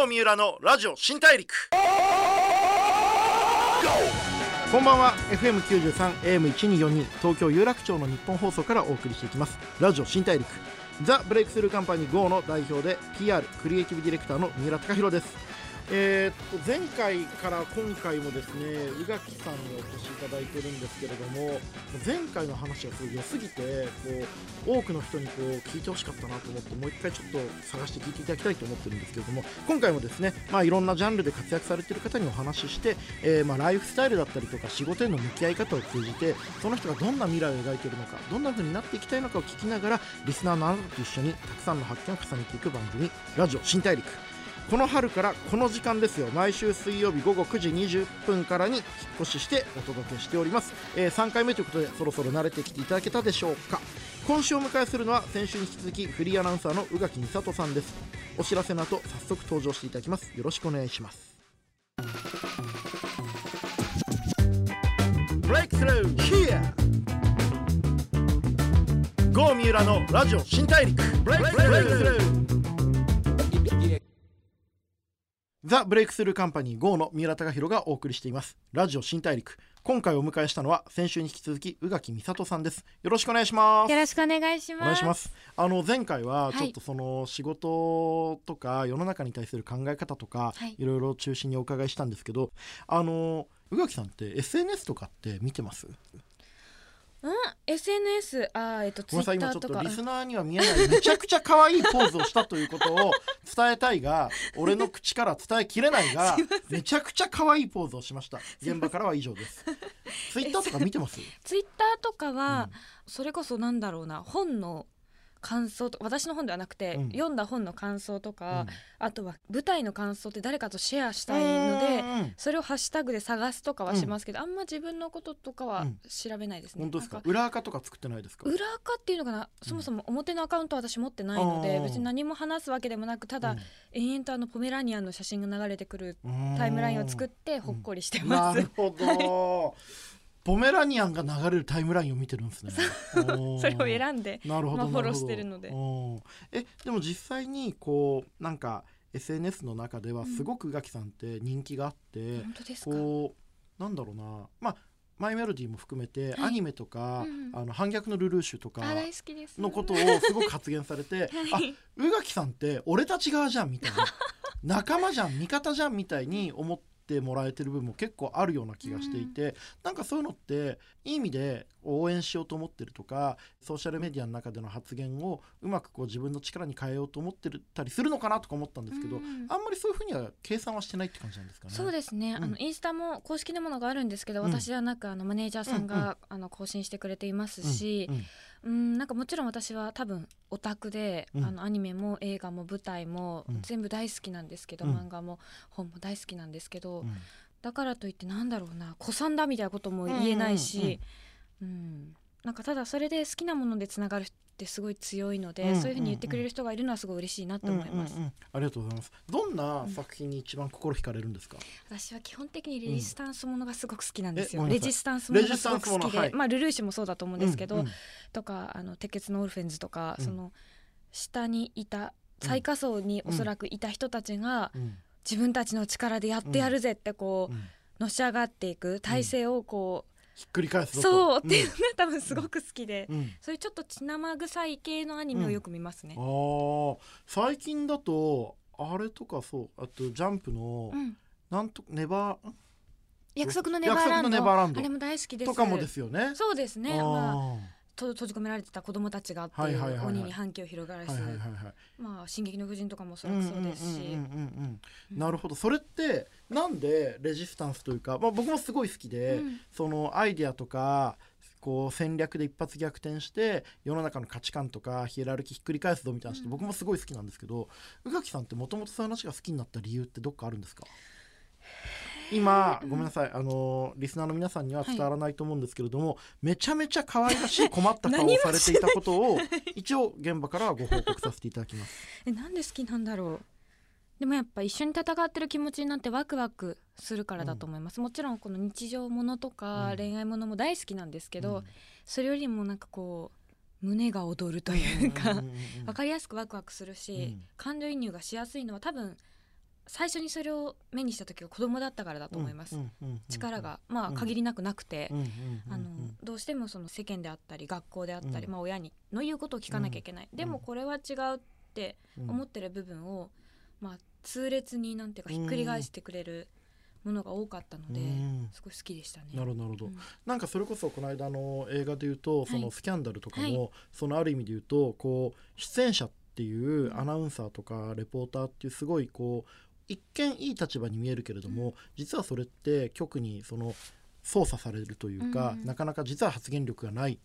郷三浦のラジオ新大陸。こんばんは。FM93 AM1242 東京有楽町の日本放送からお送りしていきます。ラジオ新大陸。ザ・ブレイクスルーカンパニー GO の代表で PR クリエイティブディレクターの三浦貴弘です。えー、っと前回から今回もですね宇垣さんにお越しいただいてるんですけれども前回の話がすごい良すぎてこう多くの人にこう聞いてほしかったなと思ってもう一回ちょっと探して聞いていただきたいと思ってるんですけれども今回もですね、まあ、いろんなジャンルで活躍されている方にお話しして、えー、ま、ライフスタイルだったりとか仕事への向き合い方を通じてその人がどんな未来を描いているのかどんな風になっていきたいのかを聞きながらリスナーのあなたと一緒にたくさんの発見を重ねていく番組「ラジオ新大陸」この春からこの時間ですよ。毎週水曜日午後9時20分からに引っ越ししてお届けしております、えー、3回目ということでそろそろ慣れてきていただけたでしょうか。今週お迎えするのは先週に引き続きフリーアナウンサーの宇垣美里さんです。お知らせの後早速登場していただきます。よろしくお願いします。ブレイクスルー Here 郷三浦のラジオ新大陸。ブレイクスルーザ・ブレイクスルーカンパニー GO の三浦崇宏がお送りしています。ラジオ新大陸。今回お迎えしたのは先週に引き続き宇垣美里さんです。よろしくお願いします。よろしくお願いします。お願いします。あの前回はちょっとその仕事とか世の中に対する考え方とか、はい、いろいろ中心にお伺いしたんですけどあの宇垣さんって SNS とかって見てます？うん SNS あえっとツイッターとか。リスナーには見えないめちゃくちゃ可愛いポーズをしたということを 伝えたいが俺の口から伝えきれないが めちゃくちゃ可愛いポーズをしました。現場からは以上です。ツイッターとか見てます？ツイッターとかは、うん、それこそなんだろうな本の感想と私の本ではなくて、うん、読んだ本の感想とか、うん、あとは舞台の感想って誰かとシェアしたいのでそれをハッシュタグで探すとかはしますけど、うん、あんま自分のこととかは調べないですね。本当ですか？裏垢とか作ってないですか？裏垢っていうのかな？そもそも表のアカウント私持ってないので、別に何も話すわけでもなくただ、延々とあのポメラニアンの写真が流れてくるタイムラインを作ってほっこりしてます。なるほど ポメラニアンが流れるタイムラインを見てるんですね。それを選んでなるほど、まあ、フォローしてるので。えでも実際にこうなんか SNS の中ではすごく宇垣さんって人気があって、うん、こうなんだろうな。まあマイメロディーも含めて、アニメとか、うん、あの反逆のルルーシュとかのことをすごく発言されて、はい、あ宇垣さんって俺たち側じゃんみたいな。仲間じゃん味方じゃんみたいに思ってもらえてる部分も結構あるような気がしていて、うん、なんかそういうのっていい意味で応援しようと思ってるとかソーシャルメディアの中での発言をうまくこう自分の力に変えようと思ってたりするのかなとか思ったんですけど、うん、あんまりそういうふうには計算はしてないって感じなんですかね。そうですね、うん、あのインスタも公式のものがあるんですけど、私はなんかあのマネージャーさんが、あの更新してくれていますし、うんなんかもちろん私は多分オタクで、うん、あのアニメも映画も舞台も全部大好きなんですけど、うん、漫画も本も大好きなんですけど、うん、だからといってなんだろうな子さんだみたいなことも言えないし、うん。なんかただそれで好きなものでつながるってすごい強いので、そういうふうに言ってくれる人がいるのはすごい嬉しいなと思います、うんうんうん、ありがとうございます。どんな作品に一番心惹かれるんですか、私は基本的にレジスタンスものがすごく好きなんですよ、レジスタンスものがすごく好きで、はい、まあルルーシュもそうだと思うんですけど、うんうん、とかあの鉄血のオルフェンズとか、その下にいた最下層におそらくいた人たちが、自分たちの力でやってやるぜってこう、のし上がっていく体制をこう、ひっくり返すそう。っていうのが多分すごく好きで、うん、そういうちょっと血生臭い系のアニメをよく見ますね。うん、あ最近だとあれとかそう。あとジャンプの、うん、なんとネバー約束のネバーランド。あれも大好きです。とかもですよね。そうですね。まあと閉じ込められてた子供たちがっていう鬼に反響広がるし、まあ進撃の婦人とかもそれそうですし。なるほど。それってなんでレジスタンスというか、まあ僕もすごい好きで、うん、そのアイディアとか。こう戦略で一発逆転して世の中の価値観とかヒエラルキーひっくり返すぞみたいな話って僕もすごい好きなんですけど宇垣さんってもともとそういう話が好きになった理由ってどっかあるんですか？今ごめんなさい。あのリスナーの皆さんには伝わらないと思うんですけれども、はい、めちゃめちゃ可愛らしい困った顔を されていたことを 一応現場からはご報告させていただきます。えなんで好きなんだろう。でもやっぱ一緒に戦ってる気持ちになってワクワクするからだと思います、うん、もちろんこの日常ものとか恋愛ものも大好きなんですけど、うん、それよりもなんかこう胸が躍るというか分かりやすくワクワクするし、うん、感情移入がしやすいのは多分最初にそれを目にした時は子供だったからだと思います、力がまあ限りなくなくて、あのどうしてもその世間であったり学校であったり、まあ、親にの言うことを聞かなきゃいけない、でもこれは違うって思ってる部分を、まあ、痛烈になんていうかひっくり返してくれるものが多かったので、すごい好きでしたね。なるほどなるほど、うん、なんかそれこそこの間の映画で言うと、そのスキャンダルとかも、はい、そのある意味で言うとこう出演者っていうアナウンサーとかレポーターっていうすごいこう一見いい立場に見えるけれども、実はそれって局にその操作されるというか、なかなか実は発言力がない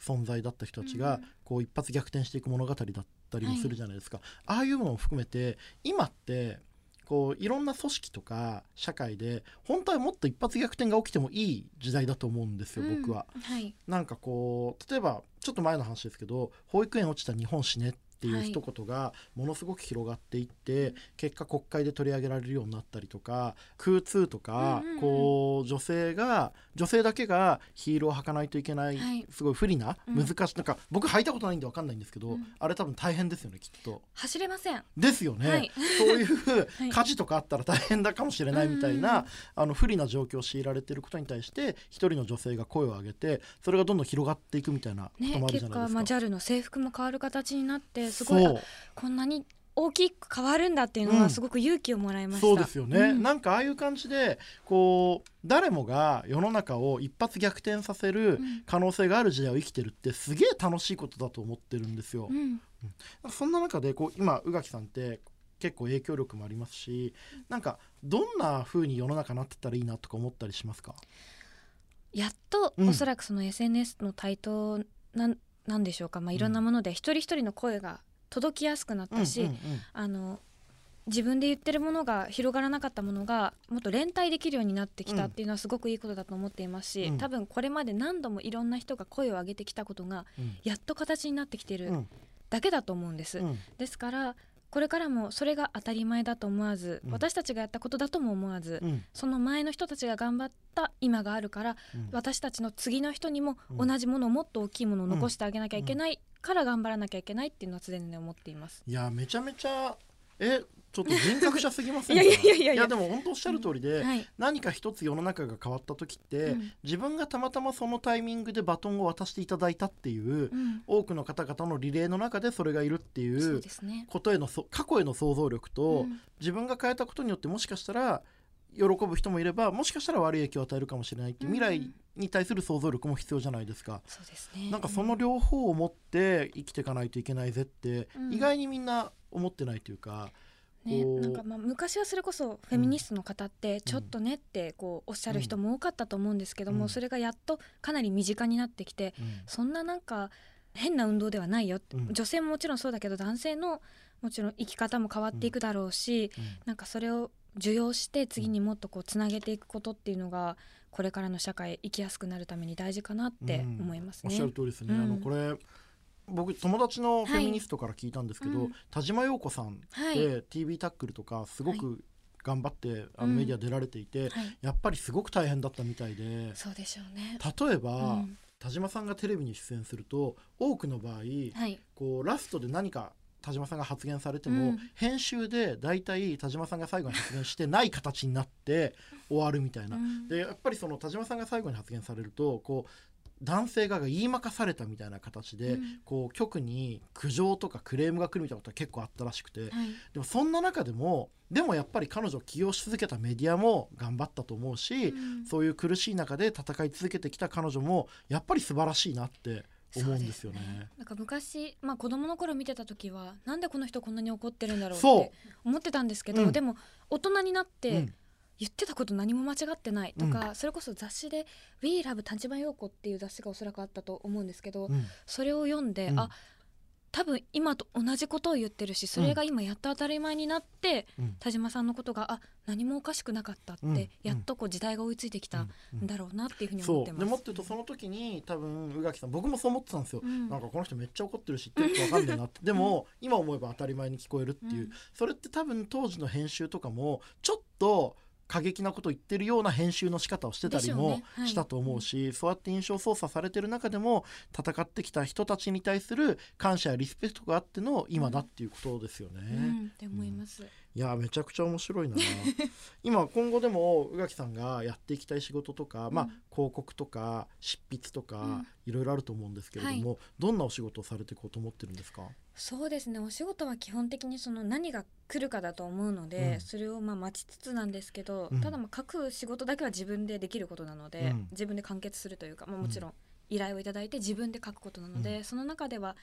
存在だった人たちが、こう一発逆転していく物語だったりもするじゃないですか、はい、ああいうものも含めて今ってこういろんな組織とか社会で本当はもっと一発逆転が起きてもいい時代だと思うんですよ、うん、僕は、はい、なんかこう例えばちょっと前の話ですけど保育園落ちた日本死ねっっていう一言がものすごく広がっていって、はい、結果国会で取り上げられるようになったりとか空通とか、うんうんうん、こう女性が女性だけがヒールを履かないといけない、はい、すごい不利な、難しいなんか僕履いたことないんで分かんないんですけど、うん、あれ多分大変ですよねきっと。走れません。ですよね、はい、そういう 火事とかあったら大変だかもしれないみたいな、あの不利な状況を強いられていることに対して一人の女性が声を上げてそれがどんどん広がっていくみたいなこともあるじゃないですか。ね、結果、まあ、JAL の制服も変わる形になってすごいこんなに大きく変わるんだっていうのはすごく勇気をもらいました、うん、そうですよね、うん、なんかああいう感じでこう誰もが世の中を一発逆転させる可能性がある時代を生きてるってすげえ楽しいことだと思ってるんですよ、うん、そんな中でこう今宇垣さんって結構影響力もありますしなんかどんな風に世の中なってたらいいなとか思ったりしますか？やっと、おそらくその SNS の台頭なんなんでしょうか、まあ、いろんなもので一人一人の声が届きやすくなったし、うんうんうん、あの自分で言ってるものが広がらなかったものがもっと連帯できるようになってきたっていうのはすごくいいことだと思っていますし、うん、多分これまで何度もいろんな人が声を上げてきたことがやっと形になってきてるだけだと思うんです。うん、ですからこれからもそれが当たり前だと思わず、うん、私たちがやったことだとも思わず、うん、その前の人たちが頑張った今があるから、うん、私たちの次の人にも同じものをもっと大きいものを残してあげなきゃいけないから頑張らなきゃいけないっていうのは常々思っています。いやめちゃめちゃえちょっと人格者すぎませんいやいやいやいや。いやでも本当おっしゃる通りで、うんはい、何か一つ世の中が変わった時って、うん、自分がたまたまそのタイミングでバトンを渡していただいたっていう、うん、多くの方々のリレーの中でそれがいるっていうことへの、ね、過去への想像力と、自分が変えたことによってもしかしたら喜ぶ人もいればもしかしたら悪い影響を与えるかもしれないっていう未来に対する想像力も必要じゃないですか。そうですね、なんかその両方を持って生きていかないといけないぜって、意外にみんな思ってないというか。ね、なんかまあ昔はそれこそフェミニストの方ってちょっとねってこうおっしゃる人も多かったと思うんですけども、それがやっとかなり身近になってきて、そんななんか変な運動ではないよ、女性ももちろんそうだけど男性のもちろん生き方も変わっていくだろうし、なんかそれを受容して次にもっとこうつなげていくことっていうのがこれからの社会生きやすくなるために大事かなって思いますね。おっしゃる通りですね、あのこれ僕友達のフェミニストから聞いたんですけど、はいうん、田島陽子さんって TV タックルとかすごく頑張って、あのメディア出られていて、やっぱりすごく大変だったみたいで。そうでしょうね。例えば、田島さんがテレビに出演すると多くの場合、はい、こうラストで何か田島さんが発言されても、うん、編集で大体田島さんが最後に発言してない形になって終わるみたいな。うん、でやっぱりその田島さんが最後に発言されるとこう男性側が言いまかされたみたいな形で、うん、こう局に苦情とかクレームが来るみたいなことが結構あったらしくて、はい、でもそんな中でもでもやっぱり彼女を起用し続けたメディアも頑張ったと思うし、うん、そういう苦しい中で戦い続けてきた彼女もやっぱり素晴らしいなって思うんですよね。ねなんか昔、まあ、子供の頃見てた時はなんでこの人こんなに怒ってるんだろうって思ってたんですけど、うん、でも大人になって、言ってたこと何も間違ってないとか、うん、それこそ雑誌で「We Love 田島陽子」っていう雑誌がおそらくあったと思うんですけど、うん、それを読んで、うん、あ多分今と同じことを言ってるしそれが今やっと当たり前になって、うん、田島さんのことがあ何もおかしくなかったって、うん、やっとこう時代が追いついてきたんだろうなっていうふうに思ってます。でもっと言うとその時に多分宇垣さん僕もそう思ってたんですよ、うん、なんかこの人めっちゃ怒ってるしっと分かんないなって。でも今思えば当たり前に聞こえるっていう、それって多分当時の編集とかもちょっと過激なことを言ってるような編集の仕方をしてたりもしたと思うし、ねはい、そうやって印象操作されてる中でも戦ってきた人たちに対する感謝やリスペクトがあっての今だっていうことですよね。うん。うん、って思います、いやめちゃくちゃ面白いな。今今後でも宇垣さんがやっていきたい仕事とか、まあ広告とか執筆とか、いろいろあると思うんですけれども、はい。どんなお仕事をされていこうと思ってるんですか？そうですね。お仕事は基本的にその何が来るかだと思うので、うん。それをまあ待ちつつなんですけど、うん。ただまあ書く仕事だけは自分でできることなので、うん。自分で完結するというか、まあ、もちろん。依頼をいただいて自分で書くことなので、うん。その中では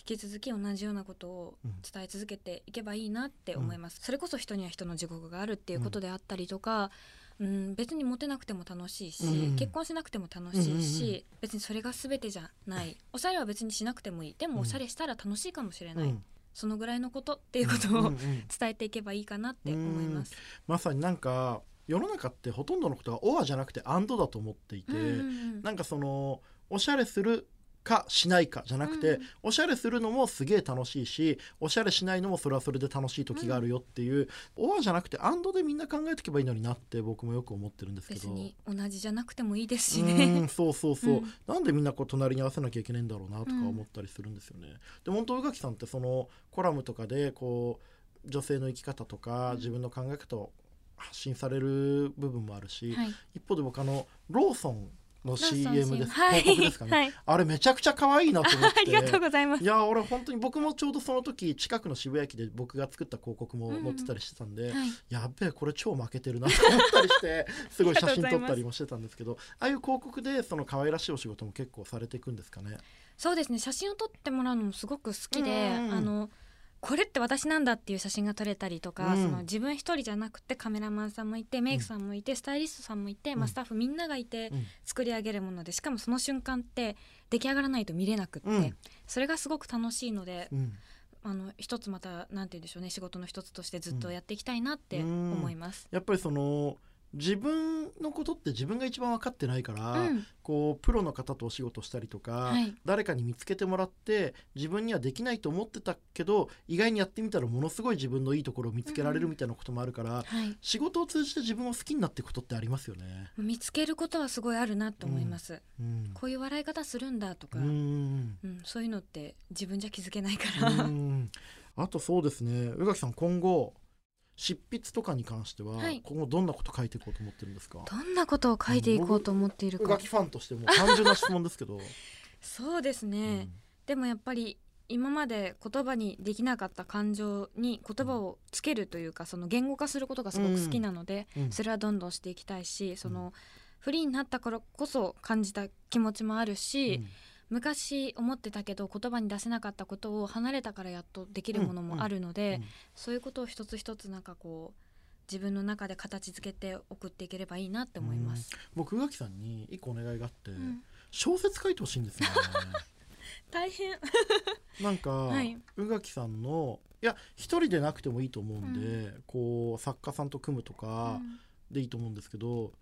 引き続き同じようなことをうん伝え続けていけばいいなって思います、それこそ人には人の地獄があるっていうことであったりとか、うん、別にモテなくても楽しいし、うん。結婚しなくても楽しいし、うんうんうん。別にそれが全てじゃない。おしゃれは別にしなくてもいい。でもおしゃれしたら楽しいかもしれない、うん。そのぐらいのことっていうことをうんうん伝えていけばいいかなって思います。まさになんか世の中ってほとんどのことが「オア」じゃなくて「アンド」だと思っていて、うんうんうん。なんかそのおしゃれするかしないかじゃなくて、うん。おしゃれするのもすげえ楽しいしおしゃれしないのもそれはそれで楽しい時があるよっていう「オア」じゃなくて「アンド」でみんな考えていけばいいのになって僕もよく思ってるんですけど。別に同じじゃなくてもいいですしうねん。そうそうそう、うん。なんでみんなこう隣に合わせなきゃいけないんだろうなとか思ったりするんですよね。で本当宇垣さんってそのコラムとかでこう女性の生き方とか、うん。自分の考え方を発信される部分もあるし、はい、一方で僕あのローソンの CM です、はい、広告ですかね、はい、あれめちゃくちゃ可愛いなと思って。ありがとうございます。い。や俺本当に僕もちょうどその時近くの渋谷駅で僕が作った広告も載ってたりしてたんで、はい、やっべえこれ超負けてるなと思ったりしてすごい写真撮ったりもしてたんですけどああいう広告でその可愛らしいお仕事も結構されていくんですかね。そうですね。写真を撮ってもらうのもすごく好きで、うんうん。あのこれって私なんだっていう写真が撮れたりとか、うん。その自分一人じゃなくてカメラマンさんもいてメイクさんもいて、スタイリストさんもいて、まあ、うん。スタッフみんながいてうん。作り上げるものでしかもその瞬間って出来上がらないと見れなくって、うん。それがすごく楽しいので、うん。あの一つまたなんて言うんでしょうね仕事の一つとしてずっとやっていきたいなって思います。やっぱりその自分のことって自分が一番分かってないから、うん。こうプロの方とお仕事したりとか、はい。誰かに見つけてもらって自分にはできないと思ってたけど意外にやってみたらものすごい自分のいいところを見つけられるみたいなこともあるから、はい、仕事を通じて自分を好きになっていくことってありますよね。見つけることはすごいあるなと思います。うん。こういう笑い方するんだとか、ううんん。そういうのって自分じゃ気づけないかうら。ん。あとそうですね。宇垣さん今後執筆とかに関しては、はい。今後どんなこと書いていこうと思ってるんですか？どんなことを書いていこうと思っているか。ファンとしても単純な質問ですけど、そうですうね、ん。でもやっぱり今まで言葉にできなかった感情に言葉をつけるというかその言語化することがすごく好きなので、うん。それはどんどんしていきたいしそのフリーになったからこそ感じた気持ちもあるし、うん昔思ってたけど言葉に出せなかったことを離れたからやっとできるものもあるので、うんそういうことを一つ一つなんかこう自分の中で形付けて送っていければいいなって思います。僕宇垣さんに一個お願いがあって、うん。小説書いてほしいんですよね。大変。なんか、はい。宇垣さんのいや一人でなくてもいいと思うんで、こう作家さんと組むとかでいいと思うんですけど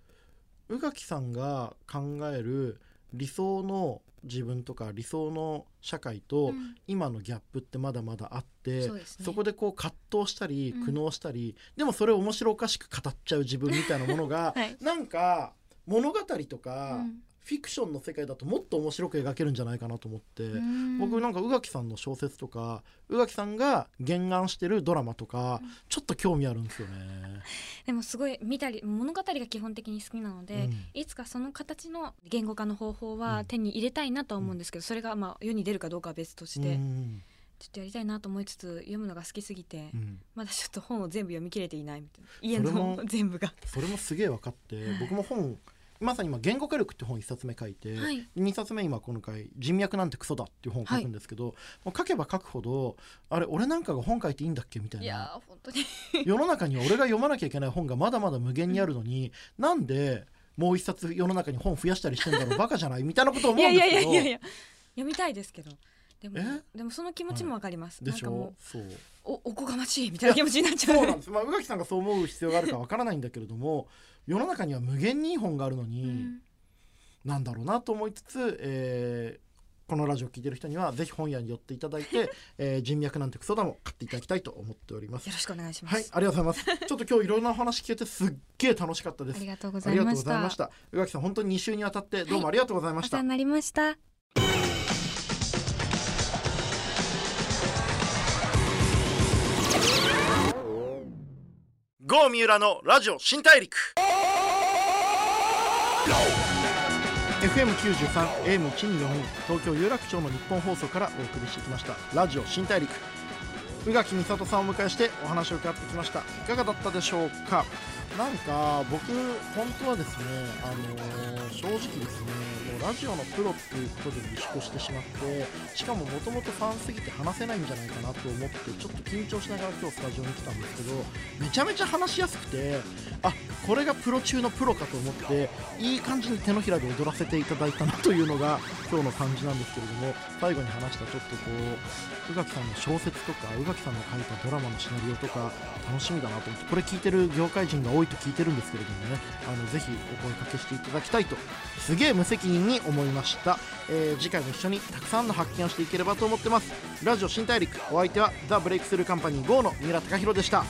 宇垣さんが考える理想の自分とか理想の社会と、うん。今のギャップってまだまだあってそうですね。そこでこう葛藤したりうん。苦悩したり、でもそれを面白おかしく語っちゃう自分みたいなものが、はい。なんか物語とか、うんフィクションの世界だともっと面白く描けるんじゃないかなと思って、うん。僕なんか宇垣さんの小説とか宇垣さんが原案してるドラマとか、うん。ちょっと興味あるんですよね。でもすごい見たり物語が基本的に好きなので、うん。いつかその形の言語化の方法うん。は手に入れたいなとは思うんですけど、それがまあ世に出るかどうかは別として、うん。ちょっとやりたいなと思いつつ読むのが好きすぎて、うん。まだちょっと本を全部読み切れていないみたいな。家の全部が。それもすげえ分かって僕も本まさに今「言語化力」って本1冊目書いて、はい。2冊目今今回「人脈なんてクソだ」っていう本を書くんですけど、もう書けば書くほどあれ俺なんかが本書いていいんだっけみたいな。ー本当に。世の中には俺が読まなきゃいけない本がまだまだ無限にあるのに、なんでもう一冊世の中に本増やしたりしてんだろうバカじゃないみたいなこと思いやいうんですけど。やいやいやいや読みたいですけどでもえ？でもその気持ちもわかります、でしょ？なんかもそう。うおおこがましいみたいな気持ちになっちゃう。そうなんです、まあ、宇垣さんがそう思う必要があるかわからないんだけれども 世の中には無限にいい本があるのに、うん。なんだろうなと思いつつ、えーこのラジオを聞いてる人にはぜひ本屋に寄っていただいて、えー人脈なんてクソだも買っていただきたいと思っております。よろしくお願いします、はいありがとうございます。ちょっと今日いろんなお話聞けてすっげえ楽しかったです。ありがとうございました。宇垣さん本当に2週にわたってどうもありがとうございました、お世話になりました郷三浦のラジオ新大陸。FM93 AM1242 東京有楽町の日本放送からお送りしてきました。ラジオ新大陸。宇垣美里さんをお迎えしてお話を伺ってきました。いかがだったでしょうか？なんか僕本当はですねあのー、正直ですねもうラジオのプロっていうことで自粛してしまってしかももともとファンすぎて話せないんじゃないかなと思ってちょっと緊張しながら今日スタジオに来たんですけどめちゃめちゃ話しやすくてあこれがプロ中のプロかと思っていい感じに手のひらで踊らせていただいたなというのが今日の感じなんですけれども最後に話したちょっとこう宇垣さんの小説とか宇垣さんの書いたドラマのシナリオとか楽しみだなと思ってこれ聞いてる業界人が多多いと聞いてるんですけれどもねあのぜひお声かけしていただきたいとすげえ無責任に思いました、えー、次回も一緒にたくさんの発見をしていければと思ってます。ラジオ新大陸お相手はザ・ブレイクスルーカンパニー GO の三浦貴大でした。